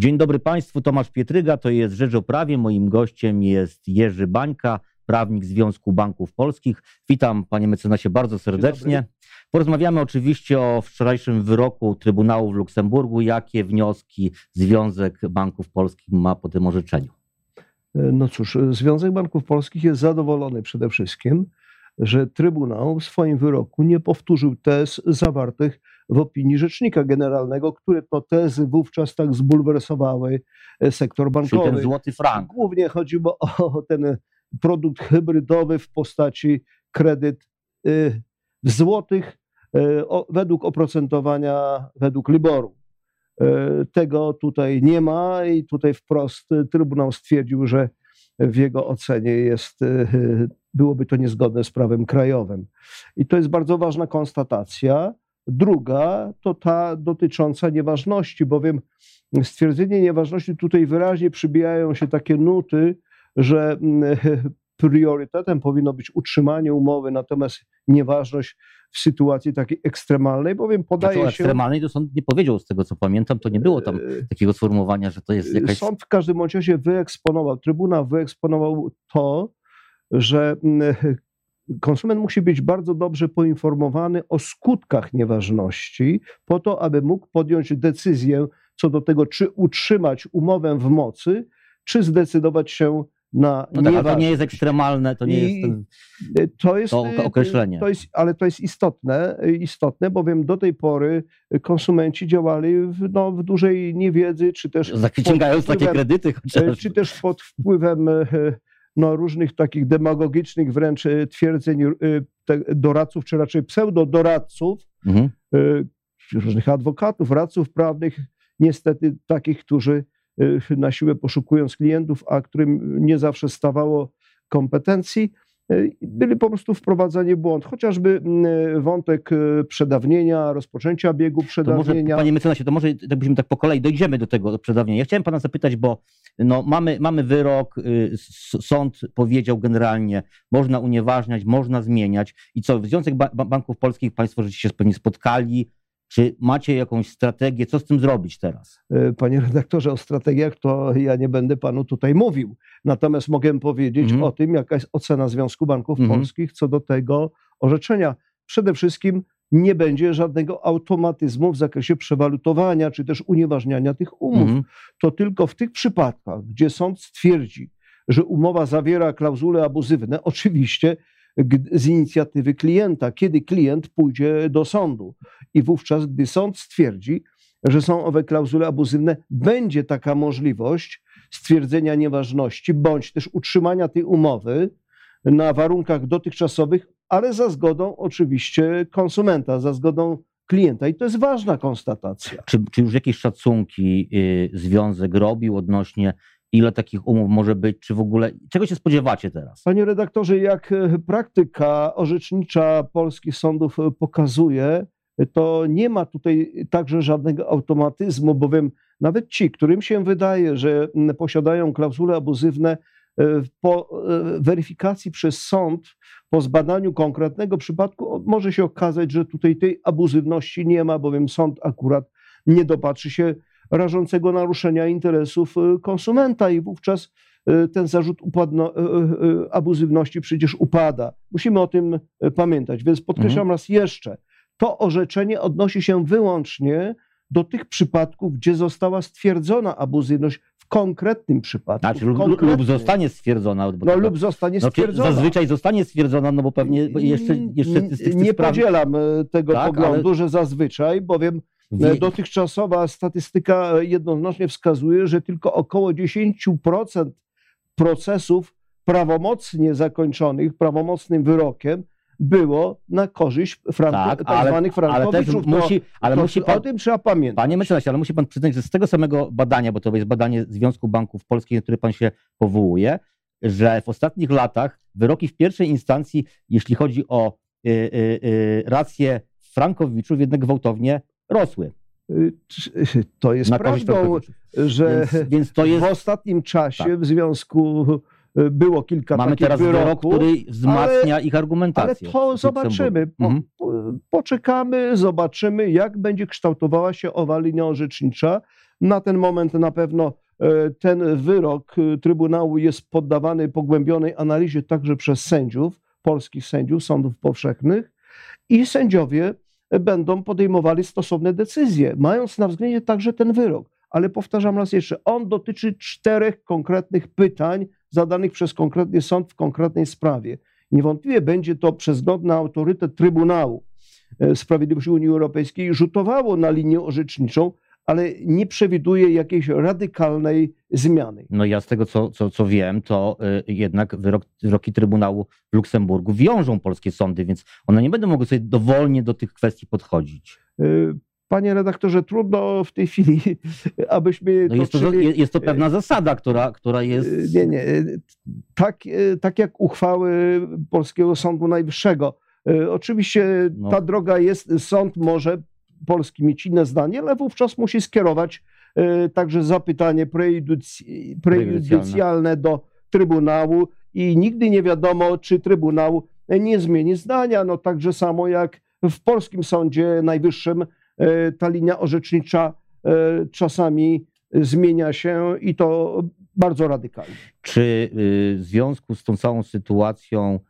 Dzień dobry Państwu, Tomasz Pietryga, to jest Rzecz o Prawie. Moim gościem jest Jerzy Bańka, prawnik Związku Banków Polskich. Witam Panie mecenasie bardzo serdecznie. Porozmawiamy oczywiście o wczorajszym wyroku Trybunału w Luksemburgu. Jakie wnioski Związek Banków Polskich ma po tym orzeczeniu? No cóż, Związek Banków Polskich jest zadowolony przede wszystkim, że Trybunał w swoim wyroku nie powtórzył tez zawartych w opinii Rzecznika Generalnego, które to tezy wówczas tak zbulwersowały e, sektor bankowy. Czyli ten złoty frank. Głównie chodziło o ten produkt hybrydowy w postaci kredyt y, w złotych y, według oprocentowania, według Liboru. Tego tutaj nie ma i tutaj wprost Trybunał stwierdził, że w jego ocenie jest, byłoby to niezgodne z prawem krajowym. I to jest bardzo ważna konstatacja. Druga to ta dotycząca nieważności, bowiem stwierdzenie nieważności tutaj wyraźnie przybijają się takie nuty, że mm, priorytetem powinno być utrzymanie umowy, natomiast nieważność w sytuacji takiej ekstremalnej, bowiem podaje znaczy, się... ekstremalnej? To sąd nie powiedział, z tego co pamiętam, to nie było tam e, takiego sformułowania, że to jest jakaś... Sąd w każdym razie wyeksponował, Trybunał wyeksponował to, że mm, konsument musi być bardzo dobrze poinformowany o skutkach nieważności, po to, aby mógł podjąć decyzję co do tego, czy utrzymać umowę w mocy, czy zdecydować się na no tak, to nie jest ekstremalne, to nie I jest, ten, to, jest to określenie. To jest, ale to jest istotne, istotne, bowiem do tej pory konsumenci działali w, no, w dużej niewiedzy, czy też. Zaciągając takie kredyty chociażby. Czy też pod wpływem no, różnych takich demagogicznych wręcz e, twierdzeń e, doradców, czy raczej pseudodoradców, mhm. E, różnych adwokatów, radców prawnych, niestety takich, którzy na siłę poszukując klientów, a którym nie zawsze stawało kompetencji, byli po prostu wprowadzani w błąd. Chociażby wątek przedawnienia, rozpoczęcia biegu przedawnienia. To może, panie mecenasie, to może jakbyśmy tak po kolei dojdziemy do tego przedawnienia. Ja chciałem pana zapytać, bo no, mamy, mamy wyrok, y, sąd powiedział generalnie, można unieważniać, można zmieniać. I co, Związek Banków Polskich, Państwo żeście się pewnie spotkali, czy macie jakąś strategię, co z tym zrobić teraz? E, panie redaktorze, o strategiach to ja nie będę panu tutaj mówił. Natomiast mogę powiedzieć mhm. o tym, jaka jest ocena Związku Banków mhm. Polskich co do tego orzeczenia. Przede wszystkim nie będzie żadnego automatyzmu w zakresie przewalutowania czy też unieważniania tych umów. Mhm. To tylko w tych przypadkach, gdzie sąd stwierdzi, że umowa zawiera klauzule abuzywne, oczywiście z inicjatywy klienta, kiedy klient pójdzie do sądu. I wówczas, gdy sąd stwierdzi, że są owe klauzule abuzywne, będzie taka możliwość stwierdzenia nieważności bądź też utrzymania tej umowy na warunkach dotychczasowych, ale za zgodą oczywiście konsumenta, za zgodą klienta. I to jest ważna konstatacja. Czy, czy już jakieś szacunki y, związek robił odnośnie ile takich umów może być, czy w ogóle, czego się spodziewacie teraz? Panie redaktorze, jak praktyka orzecznicza polskich sądów pokazuje, to nie ma tutaj także żadnego automatyzmu, bowiem nawet ci, którym się wydaje, że posiadają klauzule abuzywne, E, po e, weryfikacji przez sąd, po zbadaniu konkretnego przypadku, może się okazać, że tutaj tej abuzywności nie ma, bowiem sąd akurat nie dopatrzy się rażącego naruszenia interesów e, konsumenta i wówczas ten zarzut upadno, abuzywności przecież upada. Musimy o tym pamiętać. Więc podkreślam mhm. raz jeszcze, to orzeczenie odnosi się wyłącznie do tych przypadków, gdzie została stwierdzona abuzywność konkretnym przypadku. Znaczy, lub, konkretnym. lub zostanie stwierdzona. No lub zostanie stwierdzona. Zazwyczaj zostanie stwierdzona, no bo pewnie jeszcze... jeszcze nie podzielam e, tego tak, poglądu, ale... że zazwyczaj, bowiem e, Wie... dotychczasowa statystyka jednoznacznie wskazuje, że tylko około 10% procesów prawomocnie zakończonych, prawomocnym wyrokiem było na korzyść franku, tak, tak ale, zwanych frankowiczów. Ale, musi, ale to, musi pan, o tym trzeba pamiętać. Panie mecenasie, ale musi pan przyznać, że z tego samego badania, bo to jest badanie Związku Banków Polskich, na które pan się powołuje, że w ostatnich latach wyroki w pierwszej instancji, jeśli chodzi o y, y, y, rację frankowiczów, jednak gwałtownie rosły. Y, to jest prawdą, że więc, więc to jest... w ostatnim czasie tak. w związku było kilka Mamy takich teraz wyroków, wyrok, który wzmacnia ale, ich argumentację. Ale to zobaczymy. Po, mhm. poczekamy, zobaczymy, jak będzie kształtowała się owa linia orzecznicza. Na ten moment na pewno e, ten wyrok e, Trybunału jest poddawany pogłębionej analizie także przez sędziów, polskich sędziów sądów powszechnych i sędziowie będą podejmowali stosowne decyzje, mając na względzie także ten wyrok. Ale powtarzam raz jeszcze, on dotyczy czterech konkretnych pytań zadanych przez konkretny sąd w konkretnej sprawie. Niewątpliwie będzie to przez na autorytet Trybunału e, Sprawiedliwości Unii Europejskiej rzutowało na linię orzeczniczą, ale nie przewiduje jakiejś radykalnej zmiany. No ja z tego, co, co, co wiem, to y, jednak wyrok, wyroki Trybunału w Luksemburgu wiążą polskie sądy, więc one nie będą mogły sobie dowolnie do tych kwestii podchodzić. Panie redaktorze, trudno w tej chwili, abyśmy. No jest, to, jest to pewna zasada, która, która jest. Y, nie, nie. Tak, tak jak uchwały Polskiego Sądu Najwyższego. Oczywiście no. ta droga jest, sąd może polski mieć inne zdanie, ale wówczas musi skierować e, także zapytanie prejudycjalne do Trybunału i nigdy nie wiadomo, czy Trybunał nie zmieni zdania. No także samo jak w polskim Sądzie Najwyższym e, ta linia orzecznicza e, czasami zmienia się i to bardzo radykalnie. Czy y, w związku z tą całą sytuacją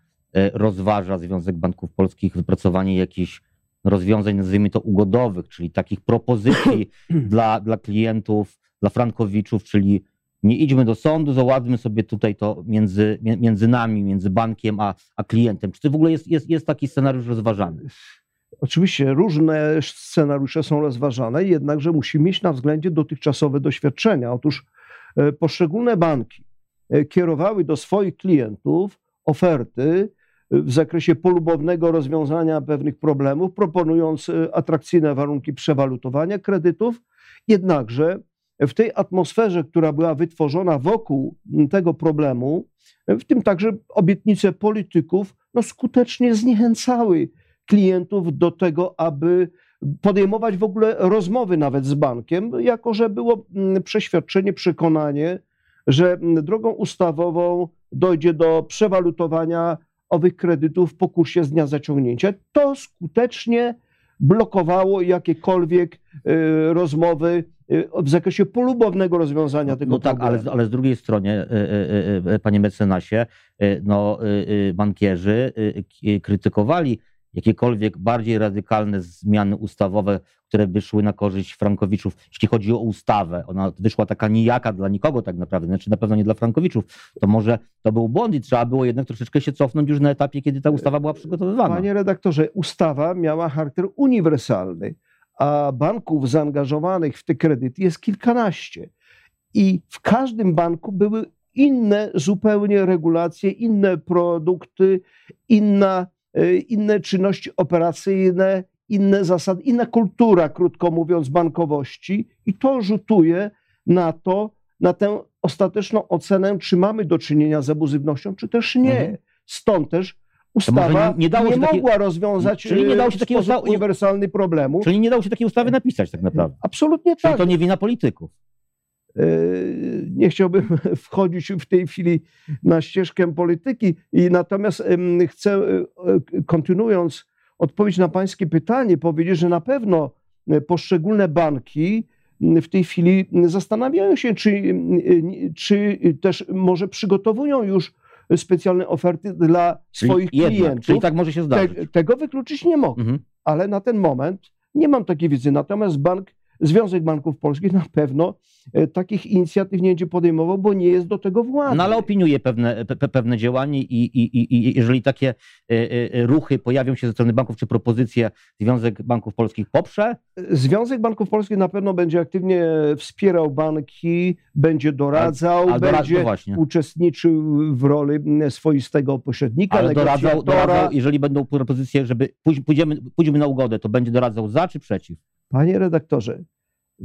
rozważa Związek Banków Polskich wypracowanie jakichś rozwiązań, nazwijmy to ugodowych, czyli takich propozycji dla, dla klientów, dla frankowiczów, czyli nie idźmy do sądu, załatwmy sobie tutaj to między, między nami, między bankiem a, a klientem. Czy to w ogóle jest, jest, jest taki scenariusz rozważany? Oczywiście różne scenariusze są rozważane, jednakże musimy mieć na względzie dotychczasowe doświadczenia. Otóż e, poszczególne banki e, kierowały do swoich klientów oferty, w zakresie polubownego rozwiązania pewnych problemów, proponując e, atrakcyjne warunki przewalutowania kredytów. Jednakże w tej atmosferze, która była wytworzona wokół tego problemu, w tym także obietnice polityków, no skutecznie zniechęcały klientów do tego, aby podejmować w ogóle rozmowy nawet z bankiem, jako że było przeświadczenie, przekonanie, że drogą ustawową dojdzie do przewalutowania owych kredytów w pokusie z dnia zaciągnięcia. To skutecznie blokowało jakiekolwiek y, rozmowy y, w zakresie polubownego rozwiązania tego no tak, problemu. tak, ale, ale z drugiej strony, y, panie mecenasie, no, bankierzy krytykowali jakiekolwiek bardziej radykalne zmiany ustawowe, które by szły na korzyść Frankowiczów, jeśli chodzi o ustawę. Ona wyszła taka nijaka dla nikogo tak naprawdę, znaczy na pewno nie dla Frankowiczów. To może to był błąd i trzeba było jednak troszeczkę się cofnąć już na etapie, kiedy ta ustawa była przygotowywana. Panie redaktorze, ustawa miała charakter uniwersalny, a banków zaangażowanych w te kredyty jest kilkanaście. I w każdym banku były inne zupełnie regulacje, inne produkty, inna inne czynności operacyjne, inne zasady, inna kultura, krótko mówiąc, bankowości, i to rzutuje na to, na tę ostateczną ocenę, czy mamy do czynienia z abuzywnością, czy też nie. Mhm. Stąd też ustawa nie, nie, nie mogła rozwiązać czyli nie dało się takiej ustawy, uniwersalny problemu. Czyli nie dało się takiej ustawy napisać tak naprawdę. Absolutnie czyli tak. to nie wina polityków. Nie chciałbym wchodzić w tej chwili na ścieżkę polityki, i natomiast chcę, e, e, kontynuując odpowiedź na Pańskie pytanie, powiedzieć, że na pewno e, poszczególne banki w tej chwili zastanawiają się, czy, czy też może przygotowują już specjalne oferty dla swoich jednak, klientów. Czyli tak może się zdarzyć. Te, tego wykluczyć nie mogę, mhm. ale na ten moment nie mam takiej wiedzy. Natomiast bank Związek Banków Polskich na pewno e, takich inicjatyw nie będzie podejmował, bo nie jest do tego władzy. No ale opiniuje pewne, pe, pewne działanie i, i, i jeżeli takie e, e, ruchy pojawią się ze strony banków, czy propozycje Związek Banków Polskich poprze? Związek Banków Polskich na pewno będzie aktywnie wspierał banki, będzie doradzał, a, a będzie no uczestniczył w roli swoistego pośrednika, Ale doradzał, doradzał, jeżeli będą propozycje, żeby pójdziemy, pójdziemy na ugodę, to będzie doradzał za czy przeciw? Panie redaktorze,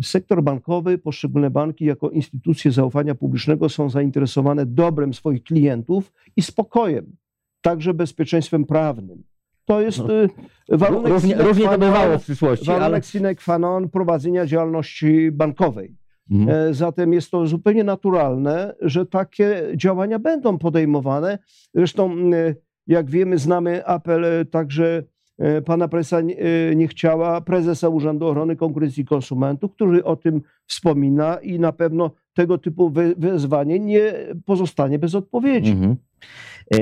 sektor bankowy, poszczególne banki jako instytucje zaufania publicznego są zainteresowane dobrem swoich klientów i spokojem, także bezpieczeństwem prawnym. To jest no, y, warunek różnie, różnie to bywało w przyszłości. Warunek ale... sine qua non prowadzenia działalności bankowej. Mhm. Zatem jest to zupełnie naturalne, że takie działania będą podejmowane. Zresztą, jak wiemy, znamy apel także pana prezesa nie chciała, prezesa Urzędu Ochrony Konkurencji i Konsumentów, który o tym wspomina i na pewno tego typu wezwanie nie pozostanie bez odpowiedzi. Mhm. E,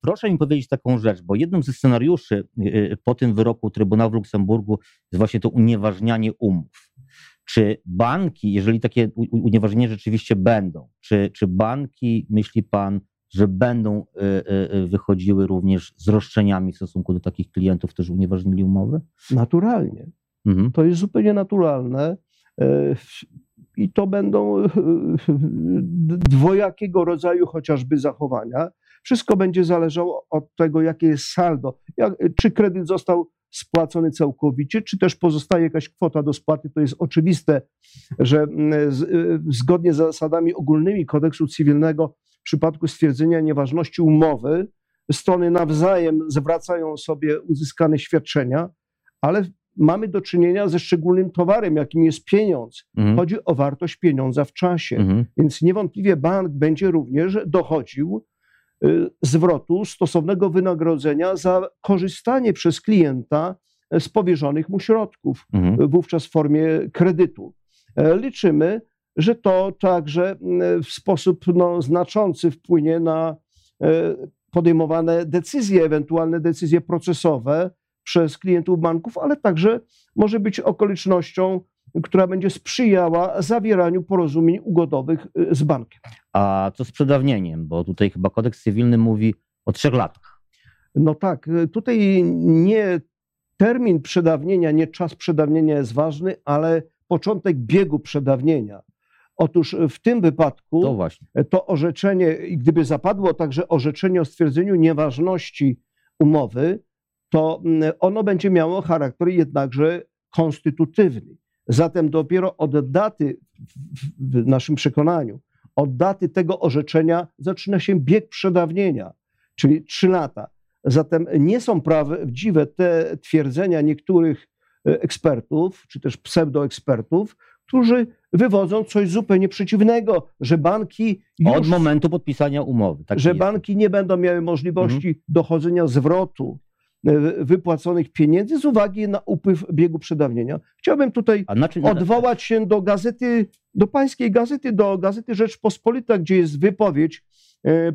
proszę mi powiedzieć taką rzecz, bo jednym ze scenariuszy e, po tym wyroku Trybunału w Luksemburgu jest właśnie to unieważnianie umów. Czy banki, jeżeli takie unieważnienia rzeczywiście będą, czy, czy banki, myśli pan, że będą e, wychodziły również z roszczeniami w stosunku do takich klientów, którzy unieważnili umowy? Naturalnie. Mhm. To jest zupełnie naturalne i to będą dwojakiego rodzaju chociażby zachowania. Wszystko będzie zależało od tego, jakie jest saldo, jak, czy kredyt został spłacony całkowicie, czy też pozostaje jakaś kwota do spłaty. To jest oczywiste, że mm, z, y, zgodnie z zasadami ogólnymi kodeksu cywilnego w przypadku stwierdzenia nieważności umowy strony nawzajem zwracają sobie uzyskane świadczenia, ale mamy do czynienia ze szczególnym towarem, jakim jest pieniądz. Mhm. Chodzi o wartość pieniądza w czasie. Mhm. Więc niewątpliwie bank będzie również dochodził y, zwrotu stosownego wynagrodzenia za korzystanie przez klienta z powierzonych mu środków, mhm. wówczas w formie kredytu. E, liczymy, że to także w sposób no, znaczący wpłynie na e, podejmowane decyzje, ewentualne decyzje procesowe, przez klientów banków, ale także może być okolicznością, która będzie sprzyjała zawieraniu porozumień ugodowych y, z bankiem. A co z przedawnieniem? Bo tutaj chyba kodeks cywilny mówi o trzech latach. No tak, y, tutaj nie termin przedawnienia, nie czas przedawnienia jest ważny, ale początek biegu przedawnienia. Otóż w tym wypadku to, to orzeczenie, gdyby zapadło także orzeczenie o stwierdzeniu nieważności umowy, to mm, ono będzie miało charakter jednakże konstytutywny. Zatem dopiero od daty, w naszym przekonaniu, od daty tego orzeczenia zaczyna się bieg przedawnienia, czyli trzy lata. Zatem nie są prawdziwe te twierdzenia niektórych e, ekspertów, czy też pseudoekspertów, którzy wywodzą coś zupełnie przeciwnego, że banki. Już, od momentu podpisania umowy. Tak że jest. banki nie będą miały możliwości mhm. dochodzenia zwrotu E, wypłaconych pieniędzy z uwagi na upływ biegu przedawnienia. Chciałbym tutaj odwołać się do gazety, do pańskiej gazety, do gazety Rzeczpospolita, gdzie jest wypowiedź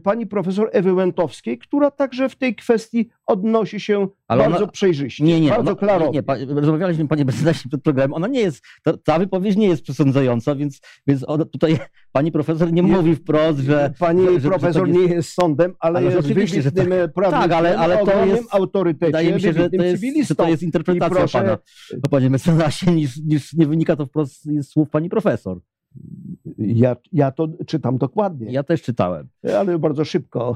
pani profesor Ewy Łętowskiej, która także w tej kwestii odnosi się Ale bardzo ona, przejrzyście, nie, nie, bardzo klarownie. Nie, nie, rozmawialiśmy, panie prezydencie, przed programem, ona nie jest, ta, ta wypowiedź nie jest przesądzająca, więc, więc tutaj pani profesor nie, nie mówi wprost, że... Pani że, profesor że jest, nie jest sądem, ale, ale jest oczywiście, że tak, tak, ale, ale to jest autorytecie, wydaje mi się, że to jest, że to jest interpretacja proszę, pana, panie mecenasie, niż, niż nie wynika to wprost z słów pani profesor. Ja, ja to czytam dokładnie. Ja też czytałem. Ale bardzo szybko.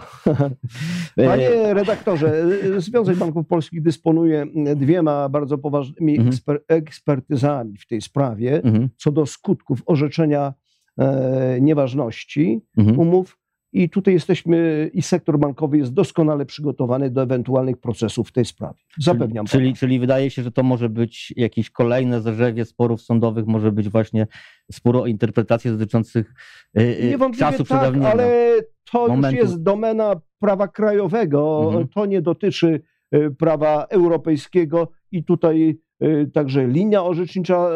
Panie redaktorze, Związek Banków Polskich dysponuje dwiema bardzo poważnymi mhm. eksper ekspertyzami w tej sprawie mhm. co do skutków orzeczenia e, nieważności mhm. umów i tutaj jesteśmy, i sektor bankowy jest doskonale przygotowany do ewentualnych procesów w tej sprawie. Zapewniam. Czyli, czyli, czyli, wydaje się, że to może być jakieś kolejne zarzewie sporów sądowych, może być właśnie sporo o interpretacje dotyczących yy, czasu tak, ale to momentu. już jest domena prawa krajowego. Mhm. To nie dotyczy y, prawa europejskiego i tutaj y, także linia orzecznicza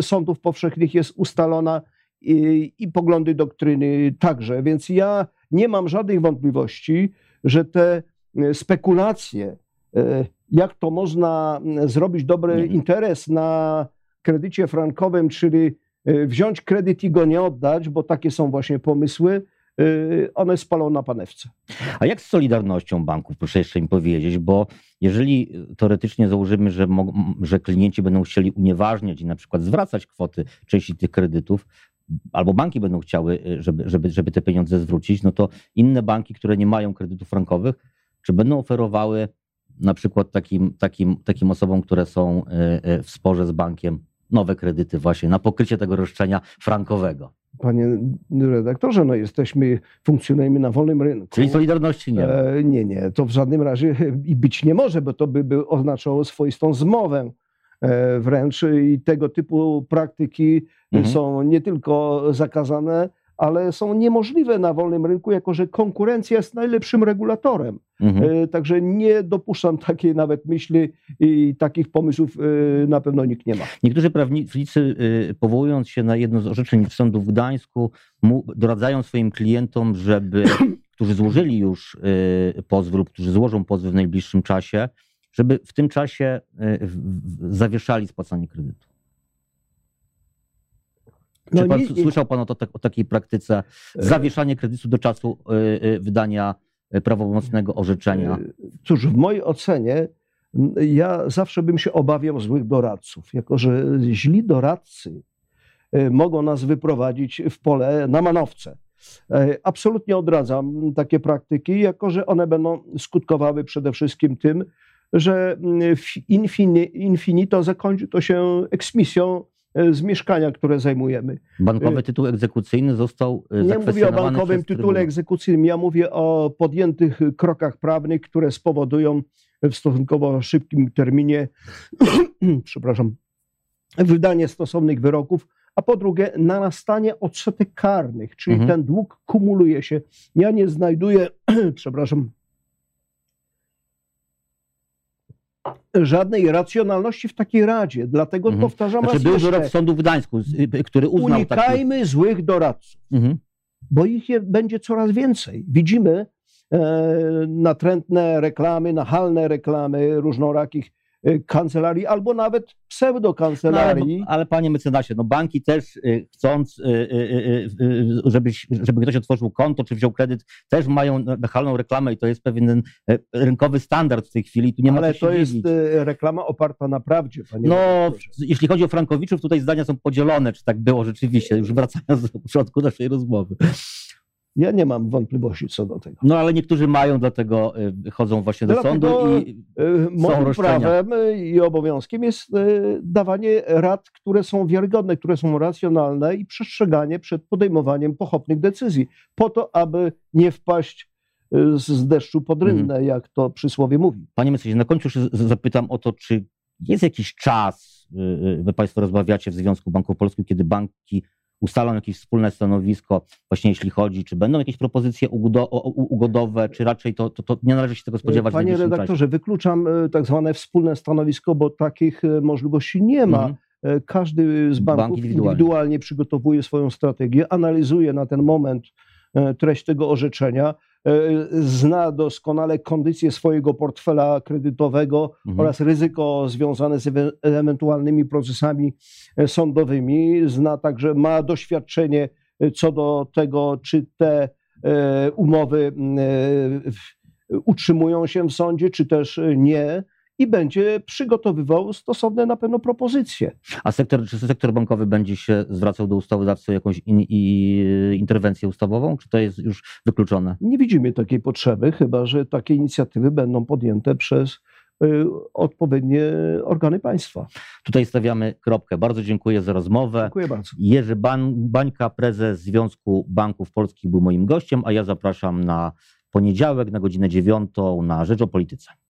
sądów powszechnych jest ustalona i, i poglądy doktryny także. Więc ja nie mam żadnych wątpliwości, że te e, spekulacje, e, jak to można zrobić dobry interes na kredycie frankowym, czyli e, wziąć kredyt i go nie oddać, bo takie są właśnie pomysły, one spalą na panewce. A jak z solidarnością banków, proszę jeszcze mi powiedzieć, bo jeżeli teoretycznie założymy, że, że klienci będą chcieli unieważniać i na przykład zwracać kwoty części tych kredytów, albo banki będą chciały, y, żeby, żeby, żeby te pieniądze zwrócić, no to inne banki, które nie mają kredytów frankowych, czy będą oferowały na przykład takim, takim, takim osobom, które są y, y, w sporze z bankiem, nowe kredyty właśnie na pokrycie tego roszczenia frankowego. Panie redaktorze, no jesteśmy, funkcjonujemy na wolnym rynku. Czyli Solidarności nie e, Nie, nie, to w żadnym razie i być nie może, bo to by, by oznaczało swoistą zmowę wręcz i tego typu praktyki mhm. są nie tylko zakazane, ale są niemożliwe na wolnym rynku, jako że konkurencja jest najlepszym regulatorem. Mhm. E, także nie dopuszczam takiej nawet myśli i takich pomysłów e, na pewno nikt nie ma. Niektórzy prawnicy, powołując się na jedno z orzeczeń sądu w Gdańsku, doradzają swoim klientom, żeby, którzy złożyli już pozw lub którzy złożą pozwy w najbliższym czasie, żeby w tym czasie e, zawieszali spłacanie kredytu. No Czy pan, nie, słyszał Pan o, to, o, takiej praktyce e, zawieszanie kredytu do czasu e, wydania prawomocnego orzeczenia? Cóż, w mojej ocenie ja zawsze bym się obawiał złych doradców, jako że źli doradcy mogą nas wyprowadzić w pole na manowce. Absolutnie odradzam takie praktyki, jako że one będą skutkowały przede wszystkim tym, że mm, infinito zakończy to się eksmisją e, z mieszkania, które zajmujemy. Bankowy e, tytuł egzekucyjny został e, Nie mówię o bankowym tytule egzekucyjnym, ja mówię o podjętych krokach prawnych, które spowodują w stosunkowo szybkim terminie, przepraszam, wydanie stosownych wyroków, a po drugie narastanie odsetek karnych, czyli mhm. ten dług kumuluje się. Ja nie znajduję, przepraszam, żadnej racjonalności w takiej radzie. Dlatego mhm. powtarzam znaczy, był wyrok sądu w Gdańsku, y, który uznał Unikajmy taki... złych doradców, mhm. bo ich je, będzie coraz więcej. Widzimy e, natrętne reklamy, nachalne reklamy różnorakich Y, kancelarii albo nawet pseudokancelarii. No, ale, ale panie mecenasie, no banki też y, chcąc, y, żeby, żeby ktoś otworzył konto czy wziął kredyt, też mają nachalną reklamę i to jest pewien rynkowy standard w tej chwili. Tu nie ale ma to jest reklama oparta na prawdzie, panie No, jeśli chodzi o Frankowiczów, tutaj zdania są podzielone, czy tak było rzeczywiście, już wracając do początku naszej rozmowy. Ja nie mam wątpliwości co do tego. No ale niektórzy mają, dlatego y, chodzą właśnie do dlatego sądu i y, moim roszczenia. prawem i obowiązkiem jest y, dawanie rad, które są wiarygodne, które są racjonalne i przestrzeganie przed podejmowaniem pochopnych decyzji, po to, aby nie wpaść z deszczu pod rynnę, mhm. jak to przysłowie mówi. Panie mecenasie, na końcu już zapytam o to, czy jest jakiś czas, wy Państwo rozmawiacie w Związku Banków Polskich, kiedy banki ustalą jakieś wspólne stanowisko, właśnie jeśli chodzi, czy będą jakieś propozycje ugodowe, czy raczej to, to, to nie należy się tego spodziewać Panie redaktorze, czasie. wykluczam e, tak zwane wspólne stanowisko, bo takich e, możliwości nie ma. Mhm. E, każdy z banków Bank indywidualnie. indywidualnie przygotowuje swoją strategię, analizuje na ten moment treść tego orzeczenia, zna doskonale kondycję swojego portfela kredytowego mhm. oraz ryzyko związane z ewentualnymi procesami e, sądowymi. Zna także, ma doświadczenie e, co do tego, czy te e, umowy utrzymują się w sądzie, czy też nie i będzie przygotowywał stosowne na pewno propozycje. A sektor, czy sektor bankowy będzie się zwracał do ustawodawcy o jakąś in, i, interwencję ustawową, czy to jest już wykluczone? Nie widzimy takiej potrzeby, chyba że takie inicjatywy będą podjęte przez y, odpowiednie organy państwa. Tutaj stawiamy kropkę. Bardzo dziękuję za rozmowę. Dziękuję bardzo. Jerzy Bań, Bańka, prezes Związku Banków Polskich był moim gościem, a ja zapraszam na poniedziałek na godzinę dziewiątą na Rzecz o Polityce.